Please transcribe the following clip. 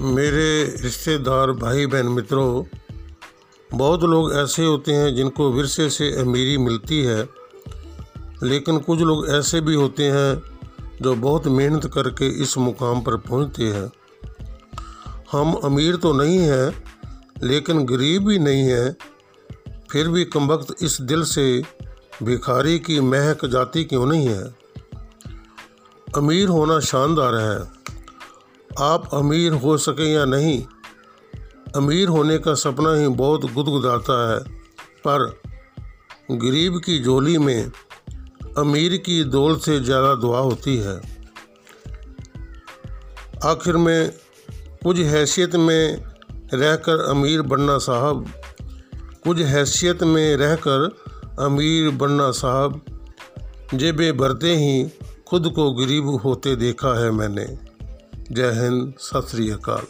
मेरे रिश्तेदार भाई बहन मित्रों, बहुत लोग ऐसे होते हैं जिनको विरसे से अमीरी मिलती है, लेकिन कुछ लोग ऐसे भी होते हैं जो बहुत मेहनत करके इस मुकाम पर पहुँचते हैं। हम अमीर तो नहीं हैं, लेकिन गरीब भी नहीं हैं, फिर भी कम वक्त इस दिल से भिखारी की महक जाती क्यों नहीं है? अमीर होना शानदार है। आप अमीर हो सके या नहीं, अमीर होने का सपना ही बहुत गुदगुदाता है। पर गरीब की झोली में अमीर की दौल से ज़्यादा दुआ होती है। आखिर में कुछ हैसियत में रहकर अमीर बनना साहब, कुछ हैसियत में रहकर अमीर बनना साहब, जेबें भरते ही खुद को गरीब होते देखा है मैंने। ਜੈ ਹਿੰਦ ਸਤਿ ਸ੍ਰੀ ਅਕਾਲ।